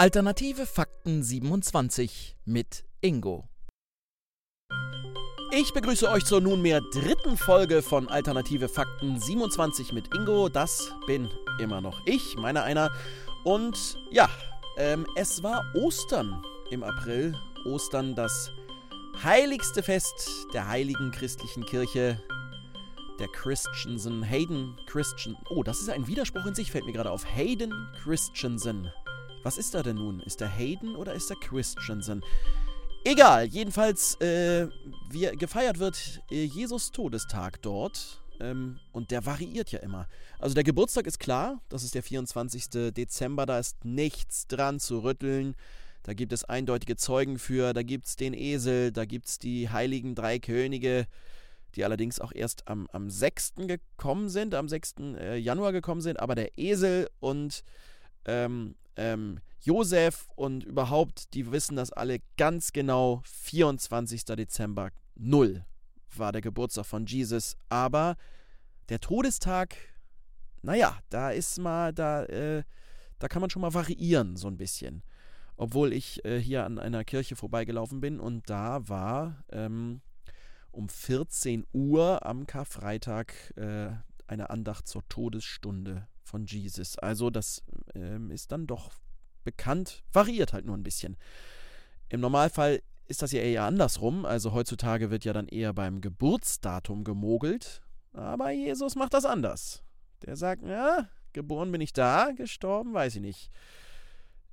Alternative Fakten 27 mit Ingo. Ich begrüße euch zur nunmehr dritten Folge von Alternative Fakten 27 mit Ingo. Das bin immer noch ich, meiner einer. Und ja, ähm, es war Ostern im April. Ostern, das heiligste Fest der heiligen christlichen Kirche, der Christensen, Hayden Christian. Oh, das ist ein Widerspruch in sich, fällt mir gerade auf. Hayden Christensen. Was ist da denn nun? Ist der Hayden oder ist der Christensen? Egal, jedenfalls, äh, wie gefeiert wird äh, Jesus Todestag dort. Ähm, und der variiert ja immer. Also der Geburtstag ist klar, das ist der 24. Dezember, da ist nichts dran zu rütteln. Da gibt es eindeutige Zeugen für, da gibt es den Esel, da gibt es die heiligen drei Könige, die allerdings auch erst am, am 6. gekommen sind, am 6. Äh, Januar gekommen sind, aber der Esel und ähm, ähm, Josef und überhaupt, die wissen das alle ganz genau. 24. Dezember 0 war der Geburtstag von Jesus. Aber der Todestag, naja, da ist mal, da, äh, da kann man schon mal variieren, so ein bisschen. Obwohl ich äh, hier an einer Kirche vorbeigelaufen bin und da war ähm, um 14 Uhr am Karfreitag äh, eine Andacht zur Todesstunde von Jesus. Also das ähm, ist dann doch bekannt, variiert halt nur ein bisschen. Im Normalfall ist das ja eher andersrum. Also heutzutage wird ja dann eher beim Geburtsdatum gemogelt. Aber Jesus macht das anders. Der sagt, ja, geboren bin ich da, gestorben weiß ich nicht.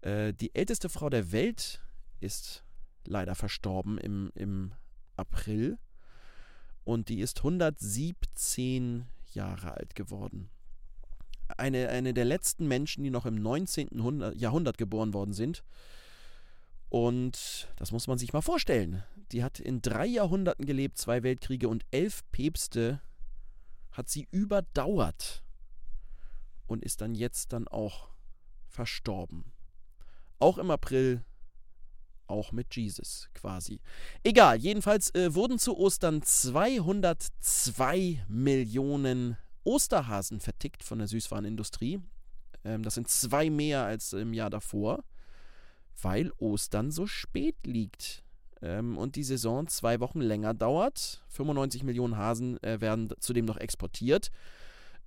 Äh, die älteste Frau der Welt ist leider verstorben im, im April. Und die ist 117 Jahre alt geworden eine, eine der letzten Menschen, die noch im 19. Jahrhundert geboren worden sind. Und das muss man sich mal vorstellen. Die hat in drei Jahrhunderten gelebt, zwei Weltkriege und elf Päpste hat sie überdauert und ist dann jetzt dann auch verstorben. Auch im April, auch mit Jesus quasi. Egal, jedenfalls äh, wurden zu Ostern 202 Millionen Osterhasen vertickt von der Süßwarenindustrie. Ähm, das sind zwei mehr als im Jahr davor, weil Ostern so spät liegt ähm, und die Saison zwei Wochen länger dauert. 95 Millionen Hasen äh, werden zudem noch exportiert.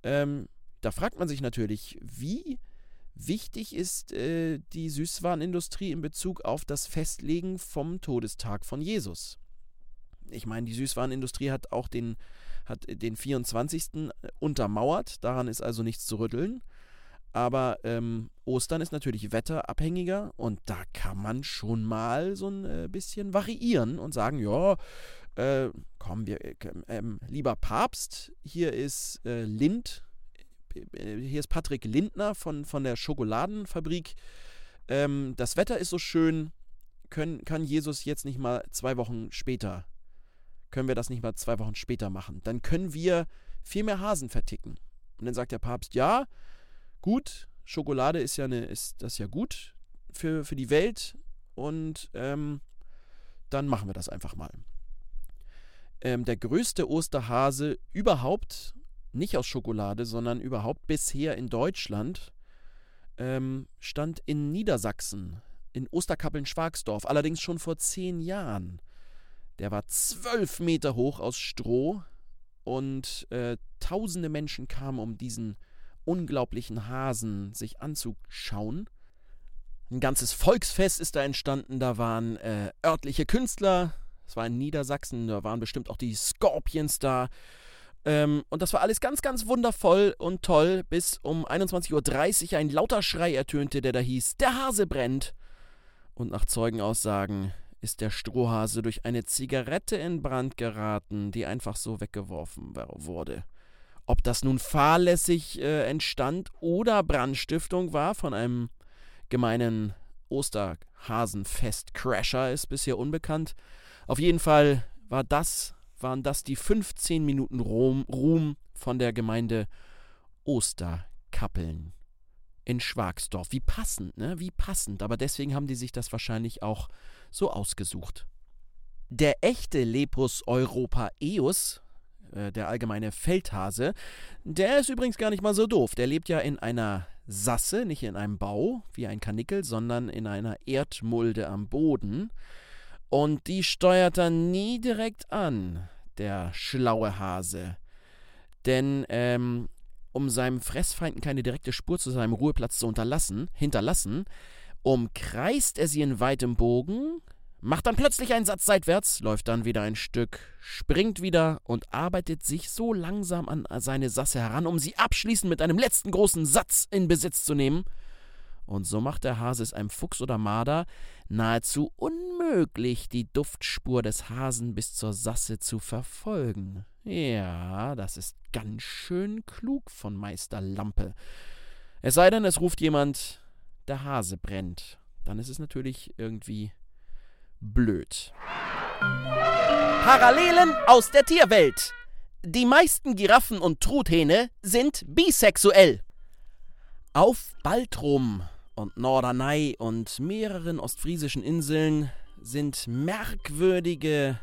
Ähm, da fragt man sich natürlich, wie wichtig ist äh, die Süßwarenindustrie in Bezug auf das Festlegen vom Todestag von Jesus. Ich meine, die Süßwarenindustrie hat auch den hat den 24. untermauert, daran ist also nichts zu rütteln. Aber ähm, Ostern ist natürlich wetterabhängiger und da kann man schon mal so ein äh, bisschen variieren und sagen, ja, äh, komm, wir, äh, ähm, lieber Papst, hier ist äh, Lind, äh, hier ist Patrick Lindner von, von der Schokoladenfabrik. Ähm, das Wetter ist so schön, können, kann Jesus jetzt nicht mal zwei Wochen später können wir das nicht mal zwei Wochen später machen? Dann können wir viel mehr Hasen verticken. Und dann sagt der Papst, ja, gut, Schokolade ist ja eine, ist das ja gut für, für die Welt und ähm, dann machen wir das einfach mal. Ähm, der größte Osterhase überhaupt, nicht aus Schokolade, sondern überhaupt bisher in Deutschland, ähm, stand in Niedersachsen, in Osterkappeln-Schwagsdorf, allerdings schon vor zehn Jahren. Der war zwölf Meter hoch aus Stroh und äh, tausende Menschen kamen, um diesen unglaublichen Hasen sich anzuschauen. Ein ganzes Volksfest ist da entstanden, da waren äh, örtliche Künstler, es war in Niedersachsen, da waren bestimmt auch die Scorpions da. Ähm, und das war alles ganz, ganz wundervoll und toll, bis um 21.30 Uhr ein lauter Schrei ertönte, der da hieß, der Hase brennt. Und nach Zeugenaussagen ist der Strohhase durch eine Zigarette in Brand geraten, die einfach so weggeworfen wurde. Ob das nun fahrlässig äh, entstand oder Brandstiftung war von einem gemeinen Osterhasenfest-Crasher, ist bisher unbekannt. Auf jeden Fall war das, waren das die 15 Minuten Ruhm, Ruhm von der Gemeinde Osterkappeln in Schwagsdorf. Wie passend, ne? Wie passend. Aber deswegen haben die sich das wahrscheinlich auch so ausgesucht. Der echte Lepus europaeus, äh, der allgemeine Feldhase, der ist übrigens gar nicht mal so doof. Der lebt ja in einer Sasse, nicht in einem Bau wie ein Kanickel, sondern in einer Erdmulde am Boden. Und die steuert er nie direkt an, der schlaue Hase. Denn ähm, um seinem Fressfeinden keine direkte Spur zu seinem Ruheplatz zu hinterlassen, umkreist er sie in weitem Bogen, macht dann plötzlich einen Satz seitwärts, läuft dann wieder ein Stück, springt wieder und arbeitet sich so langsam an seine Sasse heran, um sie abschließend mit einem letzten großen Satz in Besitz zu nehmen. Und so macht der Hase es einem Fuchs oder Marder nahezu unmöglich, die Duftspur des Hasen bis zur Sasse zu verfolgen. Ja, das ist ganz schön klug von Meister Lampe. Es sei denn, es ruft jemand, der Hase brennt. Dann ist es natürlich irgendwie blöd. Parallelen aus der Tierwelt. Die meisten Giraffen und Truthähne sind bisexuell. Auf Baltrum und Norderney und mehreren ostfriesischen Inseln sind merkwürdige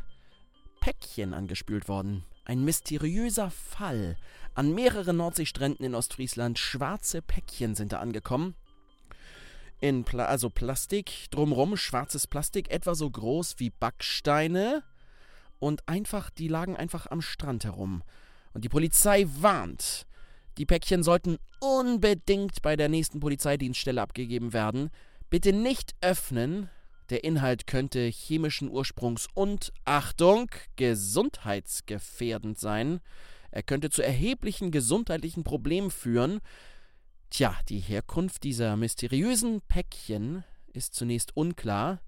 Päckchen angespült worden. Ein mysteriöser Fall. An mehreren Nordseestränden in Ostfriesland schwarze Päckchen sind da angekommen in Pla also Plastik, drumrum schwarzes Plastik, etwa so groß wie Backsteine. Und einfach, die lagen einfach am Strand herum. Und die Polizei warnt. Die Päckchen sollten unbedingt bei der nächsten Polizeidienststelle abgegeben werden. Bitte nicht öffnen. Der Inhalt könnte chemischen Ursprungs und, Achtung, gesundheitsgefährdend sein. Er könnte zu erheblichen gesundheitlichen Problemen führen Tja, die Herkunft dieser mysteriösen Päckchen ist zunächst unklar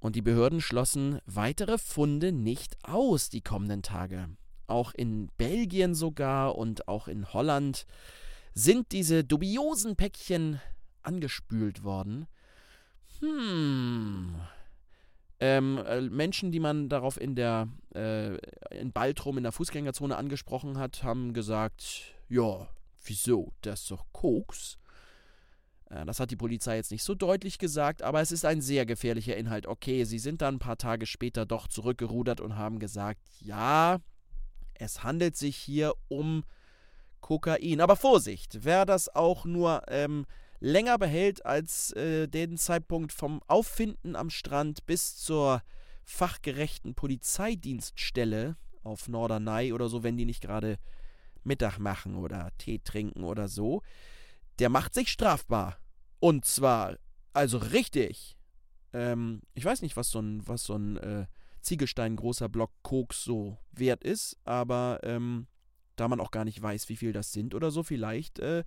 und die Behörden schlossen weitere Funde nicht aus die kommenden Tage. Auch in Belgien sogar und auch in Holland sind diese dubiosen Päckchen angespült worden. Hm. Ähm, äh, Menschen, die man darauf in der äh, in Baltrum in der Fußgängerzone angesprochen hat, haben gesagt, ja, Wieso? Das ist doch Koks. Äh, das hat die Polizei jetzt nicht so deutlich gesagt, aber es ist ein sehr gefährlicher Inhalt. Okay, sie sind dann ein paar Tage später doch zurückgerudert und haben gesagt, ja, es handelt sich hier um Kokain. Aber Vorsicht, wer das auch nur ähm, länger behält als äh, den Zeitpunkt vom Auffinden am Strand bis zur fachgerechten Polizeidienststelle auf Norderney oder so, wenn die nicht gerade Mittag machen oder Tee trinken oder so, der macht sich strafbar. Und zwar, also richtig. Ähm, ich weiß nicht, was so ein, was so ein äh, Ziegelstein großer Block Koks so wert ist, aber ähm, da man auch gar nicht weiß, wie viel das sind oder so, vielleicht äh,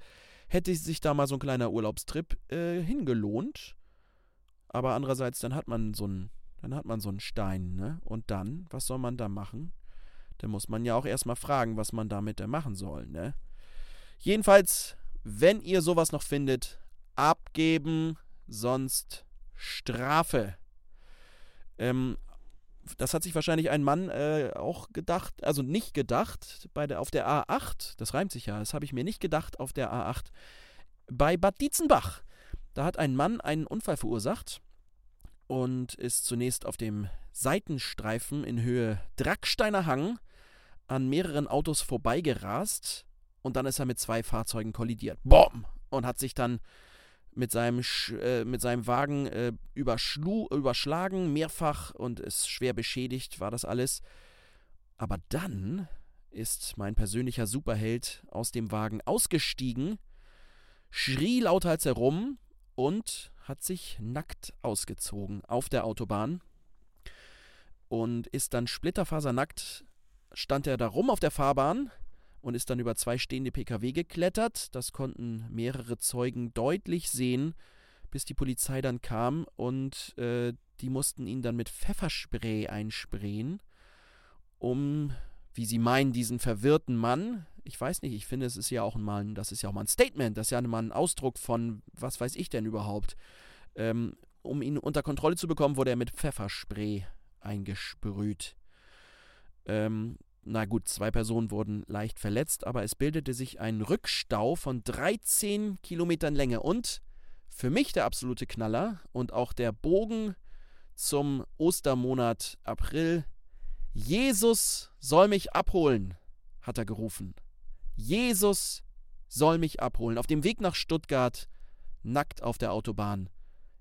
hätte sich da mal so ein kleiner Urlaubstrip äh, hingelohnt. Aber andererseits, dann hat man so einen, dann hat man so einen Stein, ne? Und dann, was soll man da machen? Da muss man ja auch erstmal fragen, was man damit machen soll, ne? Jedenfalls, wenn ihr sowas noch findet, abgeben, sonst Strafe. Ähm, das hat sich wahrscheinlich ein Mann äh, auch gedacht, also nicht gedacht, bei der, auf der A8, das reimt sich ja, das habe ich mir nicht gedacht auf der A8, bei Bad Dietzenbach. Da hat ein Mann einen Unfall verursacht und ist zunächst auf dem Seitenstreifen in Höhe Dracksteiner Hang an mehreren Autos vorbeigerast und dann ist er mit zwei Fahrzeugen kollidiert. Bom! Und hat sich dann mit seinem, äh, mit seinem Wagen äh, überschlagen, mehrfach und ist schwer beschädigt, war das alles. Aber dann ist mein persönlicher Superheld aus dem Wagen ausgestiegen, schrie lauthals herum und hat sich nackt ausgezogen auf der Autobahn und ist dann splitterfasernackt stand er da rum auf der Fahrbahn und ist dann über zwei stehende Pkw geklettert. Das konnten mehrere Zeugen deutlich sehen, bis die Polizei dann kam und äh, die mussten ihn dann mit Pfefferspray einsprayen, um, wie sie meinen, diesen verwirrten Mann, ich weiß nicht, ich finde, es ist ja auch mal, ein, das ist ja auch mal ein Statement, das ist ja mal ein Ausdruck von, was weiß ich denn überhaupt, ähm, um ihn unter Kontrolle zu bekommen, wurde er mit Pfefferspray eingesprüht. Ähm, na gut, zwei Personen wurden leicht verletzt, aber es bildete sich ein Rückstau von 13 Kilometern Länge und für mich der absolute Knaller und auch der Bogen zum Ostermonat April. Jesus soll mich abholen, hat er gerufen. Jesus soll mich abholen. Auf dem Weg nach Stuttgart, nackt auf der Autobahn.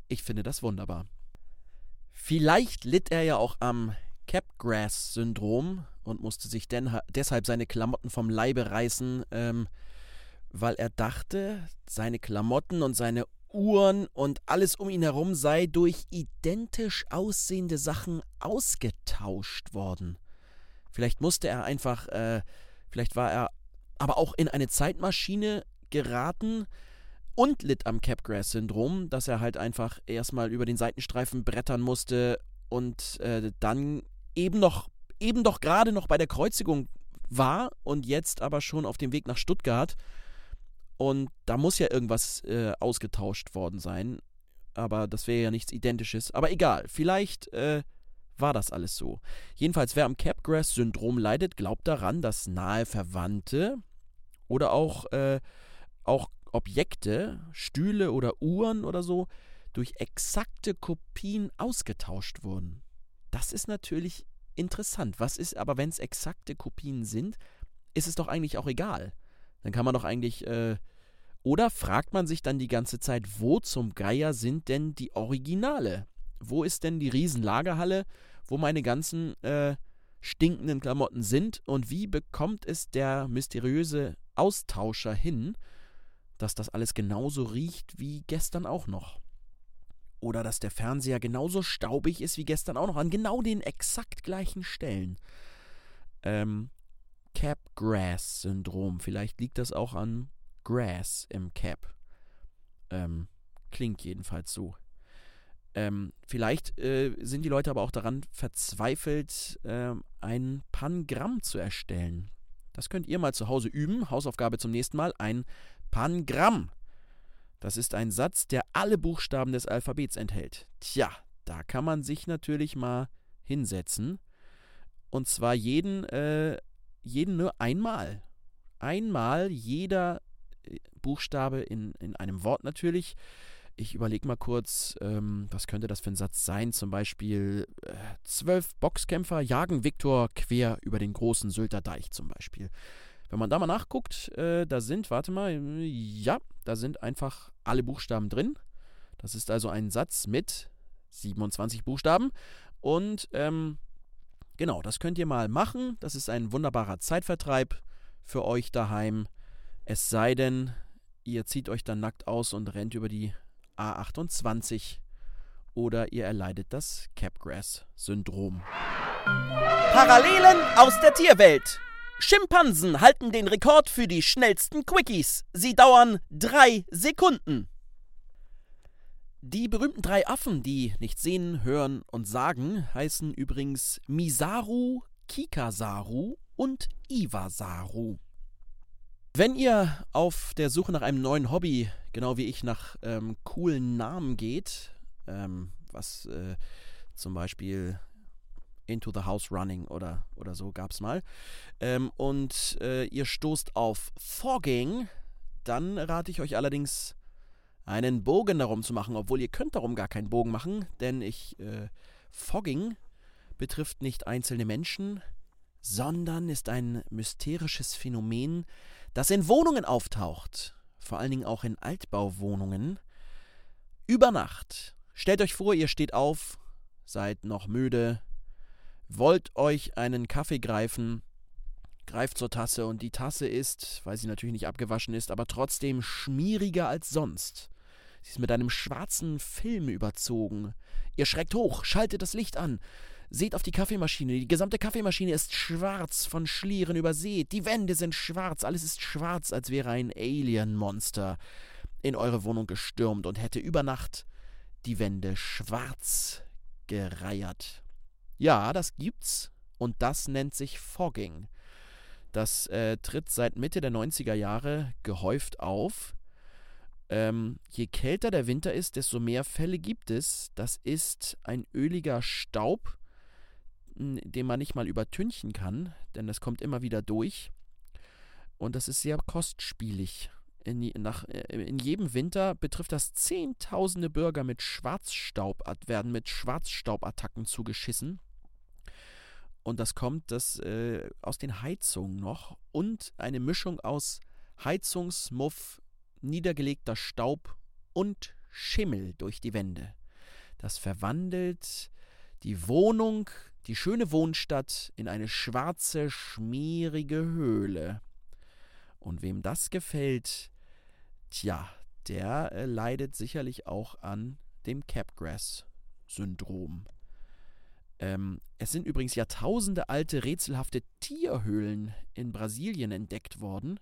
Ich finde das wunderbar. Vielleicht litt er ja auch am Capgrass-Syndrom und musste sich deshalb seine Klamotten vom Leibe reißen, ähm, weil er dachte, seine Klamotten und seine Uhren und alles um ihn herum sei durch identisch aussehende Sachen ausgetauscht worden. Vielleicht musste er einfach, äh, vielleicht war er aber auch in eine Zeitmaschine geraten und litt am Capgrass-Syndrom, dass er halt einfach erstmal über den Seitenstreifen brettern musste und äh, dann eben noch, eben doch gerade noch bei der Kreuzigung war und jetzt aber schon auf dem Weg nach Stuttgart. Und da muss ja irgendwas äh, ausgetauscht worden sein. Aber das wäre ja nichts Identisches. Aber egal, vielleicht äh, war das alles so. Jedenfalls, wer am Capgrass-Syndrom leidet, glaubt daran, dass nahe Verwandte oder auch, äh, auch Objekte, Stühle oder Uhren oder so, durch exakte Kopien ausgetauscht wurden. Das ist natürlich interessant. Was ist aber, wenn es exakte Kopien sind, ist es doch eigentlich auch egal. Dann kann man doch eigentlich. Äh, oder fragt man sich dann die ganze Zeit, wo zum Geier sind denn die Originale? Wo ist denn die Riesenlagerhalle, wo meine ganzen äh, stinkenden Klamotten sind? Und wie bekommt es der mysteriöse Austauscher hin, dass das alles genauso riecht wie gestern auch noch? Oder dass der Fernseher genauso staubig ist wie gestern auch noch, an genau den exakt gleichen Stellen. Ähm, Cap-Grass-Syndrom. Vielleicht liegt das auch an Grass im Cap. Ähm, klingt jedenfalls so. Ähm, vielleicht äh, sind die Leute aber auch daran verzweifelt, äh, ein Pangramm zu erstellen. Das könnt ihr mal zu Hause üben. Hausaufgabe zum nächsten Mal. Ein Pangramm. Das ist ein Satz, der alle Buchstaben des Alphabets enthält. Tja, da kann man sich natürlich mal hinsetzen. Und zwar jeden, äh, jeden nur einmal. Einmal jeder äh, Buchstabe in, in einem Wort natürlich. Ich überlege mal kurz, ähm, was könnte das für ein Satz sein? Zum Beispiel äh, zwölf Boxkämpfer jagen Viktor quer über den großen Sylter Deich zum Beispiel. Wenn man da mal nachguckt, äh, da sind, warte mal, ja, da sind einfach alle Buchstaben drin. Das ist also ein Satz mit 27 Buchstaben. Und ähm, genau, das könnt ihr mal machen. Das ist ein wunderbarer Zeitvertreib für euch daheim. Es sei denn, ihr zieht euch dann nackt aus und rennt über die A28 oder ihr erleidet das Capgrass-Syndrom. Parallelen aus der Tierwelt. Schimpansen halten den Rekord für die schnellsten Quickies. Sie dauern drei Sekunden. Die berühmten drei Affen, die nicht sehen, hören und sagen, heißen übrigens Misaru, Kikasaru und Iwasaru. Wenn ihr auf der Suche nach einem neuen Hobby, genau wie ich, nach ähm, coolen Namen geht, ähm, was äh, zum Beispiel Into the House Running oder, oder so gab es mal. Ähm, und äh, ihr stoßt auf Fogging, dann rate ich euch allerdings, einen Bogen darum zu machen, obwohl ihr könnt darum gar keinen Bogen machen, denn ich äh, Fogging betrifft nicht einzelne Menschen, sondern ist ein mysterisches Phänomen, das in Wohnungen auftaucht, vor allen Dingen auch in Altbauwohnungen, über Nacht. Stellt euch vor, ihr steht auf, seid noch müde, wollt euch einen Kaffee greifen, greift zur Tasse und die Tasse ist, weil sie natürlich nicht abgewaschen ist, aber trotzdem schmieriger als sonst. Sie ist mit einem schwarzen Film überzogen. Ihr schreckt hoch, schaltet das Licht an. Seht auf die Kaffeemaschine. Die gesamte Kaffeemaschine ist schwarz, von Schlieren übersät. Die Wände sind schwarz, alles ist schwarz, als wäre ein Alien-Monster in eure Wohnung gestürmt und hätte über Nacht die Wände schwarz gereiert. Ja, das gibt's und das nennt sich Fogging. Das äh, tritt seit Mitte der 90er Jahre gehäuft auf. Ähm, je kälter der Winter ist, desto mehr Fälle gibt es. Das ist ein öliger Staub, den man nicht mal übertünchen kann, denn das kommt immer wieder durch. Und das ist sehr kostspielig. In, nach, äh, in jedem Winter betrifft das Zehntausende Bürger mit Schwarzstaub, werden mit Schwarzstaubattacken zugeschissen. Und das kommt das, äh, aus den Heizungen noch und eine Mischung aus Heizungsmuff, niedergelegter Staub und Schimmel durch die Wände. Das verwandelt die Wohnung, die schöne Wohnstadt, in eine schwarze, schmierige Höhle. Und wem das gefällt, tja, der äh, leidet sicherlich auch an dem Capgras-Syndrom. Ähm, es sind übrigens Jahrtausende alte rätselhafte Tierhöhlen in Brasilien entdeckt worden.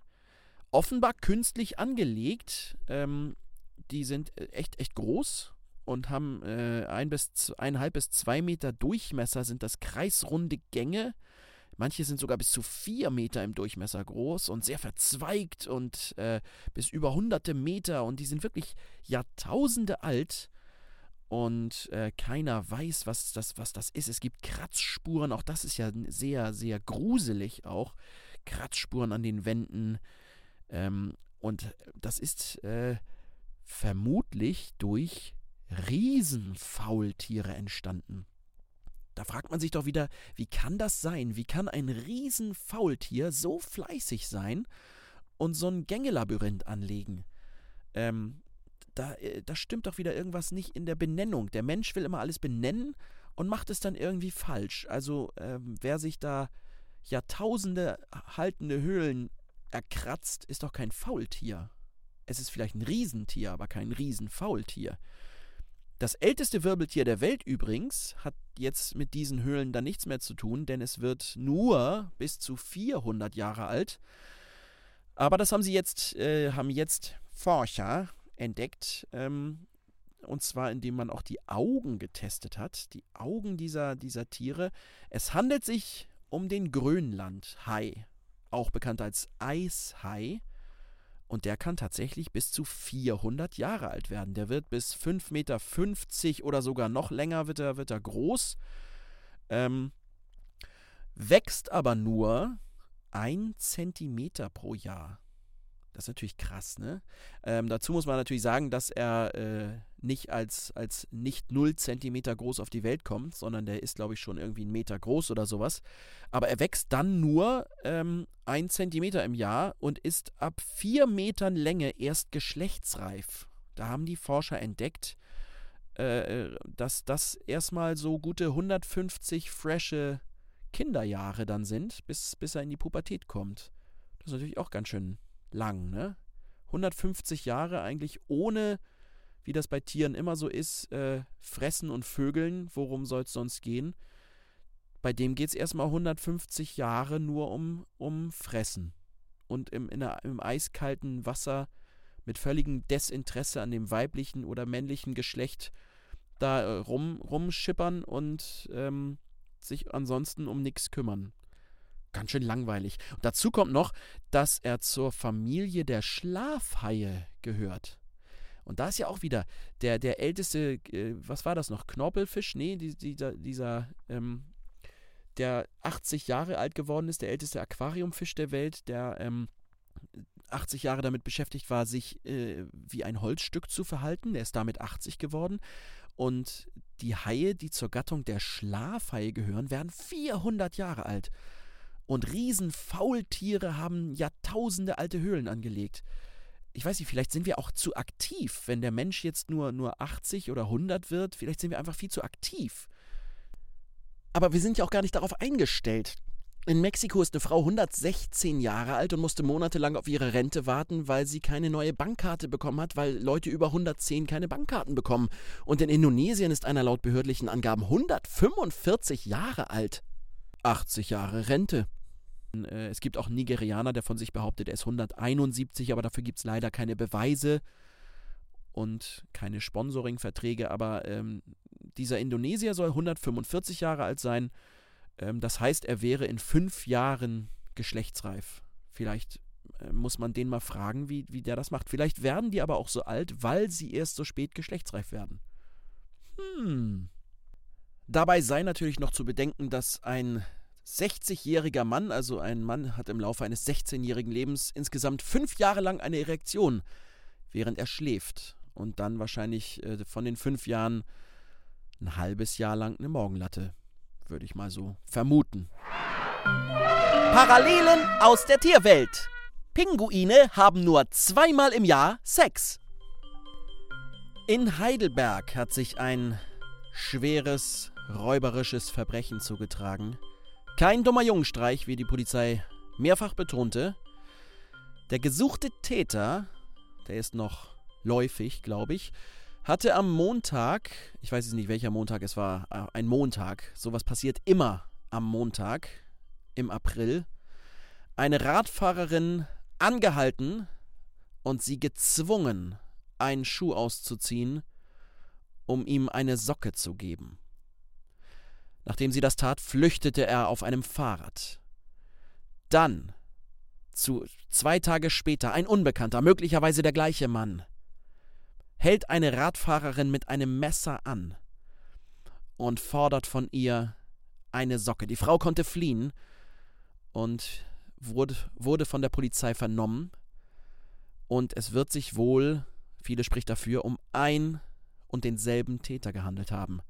Offenbar künstlich angelegt. Ähm, die sind äh, echt, echt groß und haben äh, ein bis eineinhalb bis zwei Meter Durchmesser, sind das kreisrunde Gänge. Manche sind sogar bis zu vier Meter im Durchmesser groß und sehr verzweigt und äh, bis über hunderte Meter und die sind wirklich Jahrtausende alt und äh, keiner weiß, was das, was das ist. Es gibt Kratzspuren, auch das ist ja sehr, sehr gruselig auch. Kratzspuren an den Wänden. Ähm, und das ist äh, vermutlich durch Riesenfaultiere entstanden. Da fragt man sich doch wieder, wie kann das sein? Wie kann ein Riesenfaultier so fleißig sein und so ein Gängelabyrinth anlegen? Ähm, da, äh, da stimmt doch wieder irgendwas nicht in der Benennung. Der Mensch will immer alles benennen und macht es dann irgendwie falsch. Also ähm, wer sich da Jahrtausende haltende Höhlen erkratzt, ist doch kein Faultier. Es ist vielleicht ein Riesentier, aber kein Riesenfaultier. Das älteste Wirbeltier der Welt übrigens hat jetzt mit diesen Höhlen dann nichts mehr zu tun, denn es wird nur bis zu 400 Jahre alt. Aber das haben sie jetzt, äh, haben jetzt Forscher entdeckt. Ähm, und zwar indem man auch die Augen getestet hat. Die Augen dieser, dieser Tiere. Es handelt sich um den Grönlandhai, auch bekannt als Eishai. Und der kann tatsächlich bis zu 400 Jahre alt werden. Der wird bis 5,50 Meter oder sogar noch länger wird er, wird er groß. Ähm, wächst aber nur ein Zentimeter pro Jahr. Das ist natürlich krass, ne? Ähm, dazu muss man natürlich sagen, dass er äh, nicht als, als nicht 0 Zentimeter groß auf die Welt kommt, sondern der ist, glaube ich, schon irgendwie einen Meter groß oder sowas. Aber er wächst dann nur ähm, ein Zentimeter im Jahr und ist ab vier Metern Länge erst geschlechtsreif. Da haben die Forscher entdeckt, äh dass das erstmal so gute 150 frische Kinderjahre dann sind, bis, bis er in die Pubertät kommt. Das ist natürlich auch ganz schön lang, ne? 150 Jahre eigentlich ohne, wie das bei Tieren immer so ist, äh, fressen und vögeln. Worum soll es sonst gehen? Bei dem geht es erstmal 150 Jahre nur um, um Fressen. Und im, der, im eiskalten Wasser mit völligem Desinteresse an dem weiblichen oder männlichen Geschlecht da äh, rum, rumschippern und ähm, sich ansonsten um nichts kümmern ganz schön langweilig. Und dazu kommt noch, dass er zur Familie der Schlafhaie gehört. Und da ist ja auch wieder der, der älteste, äh, was war das noch? Knorpelfisch? Nee, die, die, dieser, ähm, der 80 Jahre alt geworden ist, der älteste Aquariumfisch der Welt, der ähm, 80 Jahre damit beschäftigt war, sich äh, wie ein Holzstück zu verhalten. Der ist damit 80 geworden. Und die Haie, die zur Gattung der Schlafhaie gehören, werden 400 Jahre alt. Und Riesenfaultiere haben Jahrtausende alte Höhlen angelegt. Ich weiß nicht, vielleicht sind wir auch zu aktiv. Wenn der Mensch jetzt nur, nur 80 oder 100 wird, vielleicht sind wir einfach viel zu aktiv. Aber wir sind ja auch gar nicht darauf eingestellt. In Mexiko ist eine Frau 116 Jahre alt und musste monatelang auf ihre Rente warten, weil sie keine neue Bankkarte bekommen hat, weil Leute über 110 keine Bankkarten bekommen. Und in Indonesien ist einer laut behördlichen Angaben 145 Jahre alt. 80 Jahre Rente. Äh, es gibt auch einen Nigerianer, der von sich behauptet, er ist 171, aber dafür gibt es leider keine Beweise und keine Sponsoring-Verträge. Aber ähm, dieser Indonesier soll 145 Jahre alt sein. Ähm, das heißt, er wäre in fünf Jahren geschlechtsreif. Vielleicht äh, muss man den mal fragen, wie, wie der das macht. Vielleicht werden die aber auch so alt, weil sie erst so spät geschlechtsreif werden. Hm. Dabei sei natürlich noch zu bedenken, dass ein 60-jähriger Mann, also ein Mann hat im Laufe eines 16-jährigen Lebens insgesamt fünf Jahre lang eine Erektion, während er schläft. Und dann wahrscheinlich äh, von den fünf Jahren ein halbes Jahr lang eine Morgenlatte, würde ich mal so vermuten. Parallelen aus der Tierwelt. Pinguine haben nur zweimal im Jahr Sex. In Heidelberg hat sich ein schweres, räuberisches Verbrechen zugetragen. Kein dummer Jungenstreich, wie die Polizei mehrfach betonte. Der gesuchte Täter, der ist noch läufig, glaube ich, hatte am Montag, ich weiß jetzt nicht welcher Montag es war, äh, ein Montag, sowas passiert immer am Montag im April, eine Radfahrerin angehalten und sie gezwungen, einen Schuh auszuziehen, um ihm eine Socke zu geben. Nachdem sie das tat, flüchtete er auf einem Fahrrad. Dann, zu zwei Tage später, ein Unbekannter, möglicherweise der gleiche Mann, hält eine Radfahrerin mit einem Messer an und fordert von ihr eine Socke. Die Frau konnte fliehen und wurde, wurde von der Polizei vernommen. Und es wird sich wohl, viele spricht dafür, um ein und denselben Täter gehandelt haben.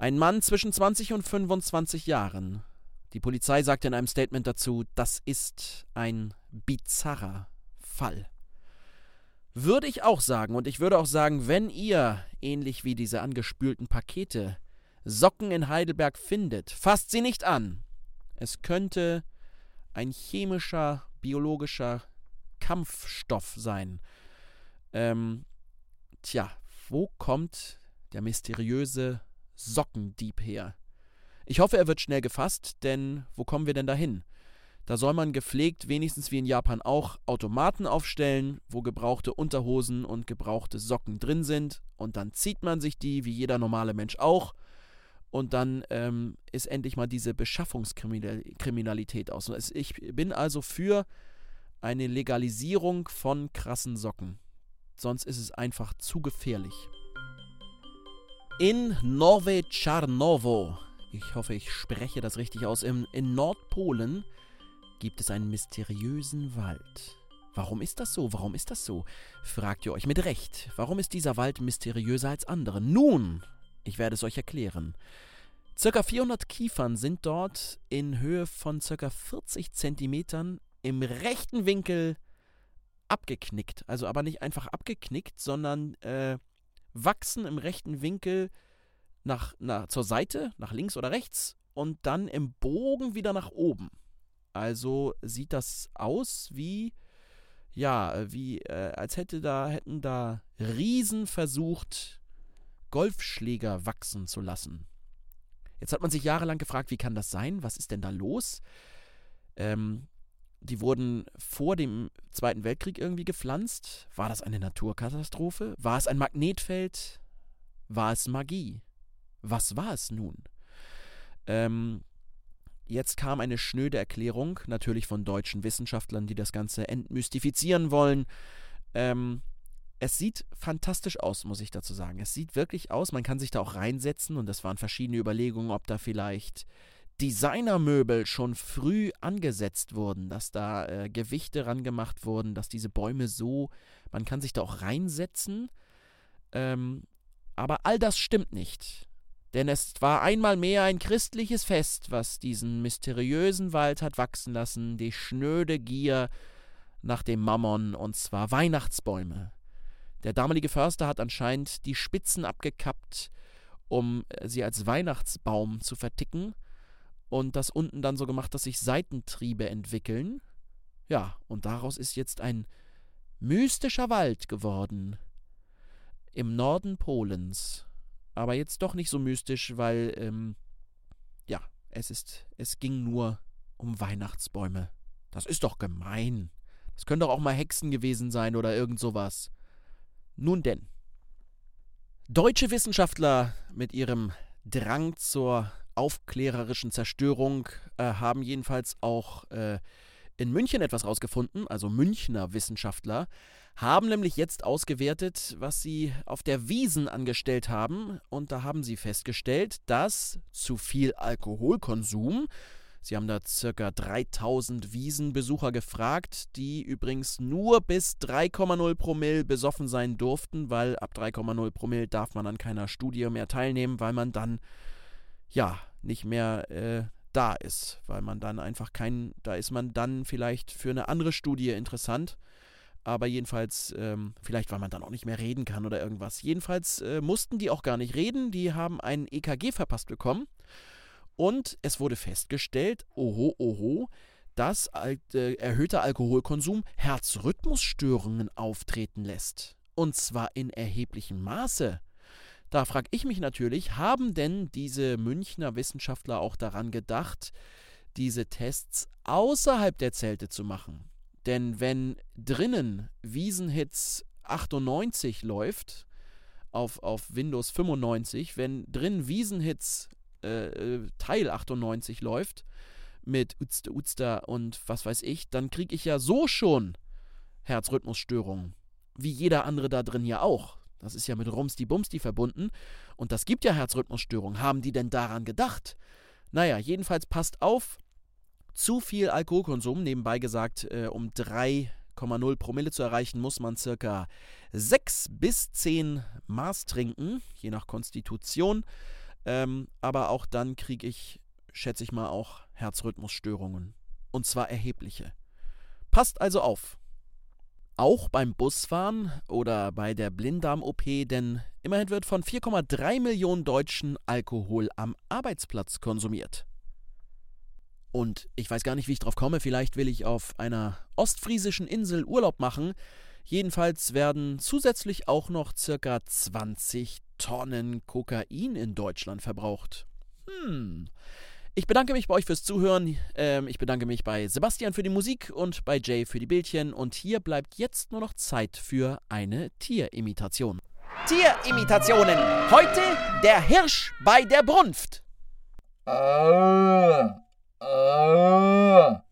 Ein Mann zwischen 20 und 25 Jahren. Die Polizei sagte in einem Statement dazu, das ist ein bizarrer Fall. Würde ich auch sagen, und ich würde auch sagen, wenn ihr, ähnlich wie diese angespülten Pakete, Socken in Heidelberg findet, fasst sie nicht an. Es könnte ein chemischer, biologischer Kampfstoff sein. Ähm, tja, wo kommt der mysteriöse Sockendieb her? Ich hoffe, er wird schnell gefasst, denn wo kommen wir denn dahin? Da soll man gepflegt, wenigstens wie in Japan auch, Automaten aufstellen, wo gebrauchte Unterhosen und gebrauchte Socken drin sind. Und dann zieht man sich die, wie jeder normale Mensch auch. Und dann ähm, ist endlich mal diese Beschaffungskriminalität aus. Ich bin also für eine Legalisierung von krassen Socken. Sonst ist es einfach zu gefährlich. In Nowe Czarnowo, ich hoffe, ich spreche das richtig aus, in, in Nordpolen gibt es einen mysteriösen Wald. Warum ist das so? Warum ist das so? Fragt ihr euch mit Recht. Warum ist dieser Wald mysteriöser als andere? Nun, ich werde es euch erklären. Circa 400 Kiefern sind dort in Höhe von circa 40 Zentimetern im rechten Winkel abgeknickt. Also aber nicht einfach abgeknickt, sondern äh, wachsen im rechten Winkel nach, nach, zur Seite, nach links oder rechts und dann im Bogen wieder nach oben. Also sieht das aus wie, ja, wie, äh, als hätte da, hätten da Riesen versucht, Golfschläger wachsen zu lassen. Jetzt hat man sich jahrelang gefragt, wie kann das sein? Was ist denn da los? Ähm, die wurden vor dem Zweiten Weltkrieg irgendwie gepflanzt. War das eine Naturkatastrophe? War es ein Magnetfeld? War es Magie? Was war es nun? Ähm, Jetzt kam eine schnöde Erklärung, natürlich von deutschen Wissenschaftlern, die das Ganze entmystifizieren wollen. Ähm, es sieht fantastisch aus, muss ich dazu sagen. Es sieht wirklich aus, man kann sich da auch reinsetzen und das waren verschiedene Überlegungen, ob da vielleicht Designermöbel schon früh angesetzt wurden, dass da äh, Gewichte rangemacht wurden, dass diese Bäume so, man kann sich da auch reinsetzen. Ähm, aber all das stimmt nicht. Denn es war einmal mehr ein christliches Fest, was diesen mysteriösen Wald hat wachsen lassen, die schnöde Gier nach dem Mammon, und zwar Weihnachtsbäume. Der damalige Förster hat anscheinend die Spitzen abgekappt, um sie als Weihnachtsbaum zu verticken, und das unten dann so gemacht, dass sich Seitentriebe entwickeln. Ja, und daraus ist jetzt ein mystischer Wald geworden. Im Norden Polens aber jetzt doch nicht so mystisch, weil, ähm, ja, es ist, es ging nur um Weihnachtsbäume. Das ist doch gemein. Das können doch auch mal Hexen gewesen sein oder irgend sowas. Nun denn. Deutsche Wissenschaftler mit ihrem Drang zur aufklärerischen Zerstörung äh, haben jedenfalls auch äh, in München etwas rausgefunden, also Münchner Wissenschaftler haben nämlich jetzt ausgewertet, was sie auf der Wiesen angestellt haben. Und da haben sie festgestellt, dass zu viel Alkoholkonsum, sie haben da circa 3000 Wiesenbesucher gefragt, die übrigens nur bis 3,0 Promille besoffen sein durften, weil ab 3,0 Promille darf man an keiner Studie mehr teilnehmen, weil man dann, ja, nicht mehr äh, da ist, weil man dann einfach kein, da ist man dann vielleicht für eine andere Studie interessant. Aber jedenfalls, ähm, vielleicht weil man dann auch nicht mehr reden kann oder irgendwas. Jedenfalls äh, mussten die auch gar nicht reden. Die haben ein EKG verpasst bekommen. Und es wurde festgestellt, oho, oho, dass äh, erhöhter Alkoholkonsum Herzrhythmusstörungen auftreten lässt. Und zwar in erheblichem Maße. Da frage ich mich natürlich, haben denn diese Münchner Wissenschaftler auch daran gedacht, diese Tests außerhalb der Zelte zu machen? Denn wenn drinnen Wiesenhits 98 läuft, auf, auf Windows 95, wenn drin Wiesenhits äh, äh, Teil 98 läuft, mit Uzte Uzter und was weiß ich, dann kriege ich ja so schon Herzrhythmusstörungen. Wie jeder andere da drin ja auch. Das ist ja mit Rumsti Bumsti verbunden. Und das gibt ja Herzrhythmusstörungen. Haben die denn daran gedacht? Naja, jedenfalls passt auf. Zu viel Alkoholkonsum, nebenbei gesagt, äh, um 3,0 Promille zu erreichen, muss man circa 6 bis 10 Maß trinken, je nach Konstitution. Ähm, aber auch dann kriege ich, schätze ich mal, auch Herzrhythmusstörungen. Und zwar erhebliche. Passt also auf. Auch beim Busfahren oder bei der Blinddarm-OP, denn immerhin wird von 4,3 Millionen Deutschen Alkohol am Arbeitsplatz konsumiert. Und ich weiß gar nicht, wie ich drauf komme. Vielleicht will ich auf einer ostfriesischen Insel Urlaub machen. Jedenfalls werden zusätzlich auch noch circa 20 Tonnen Kokain in Deutschland verbraucht. Hm. Ich bedanke mich bei euch fürs Zuhören. Ähm, ich bedanke mich bei Sebastian für die Musik und bei Jay für die Bildchen. Und hier bleibt jetzt nur noch Zeit für eine Tierimitation. Tierimitationen. Heute der Hirsch bei der Brunft. Ah, ah.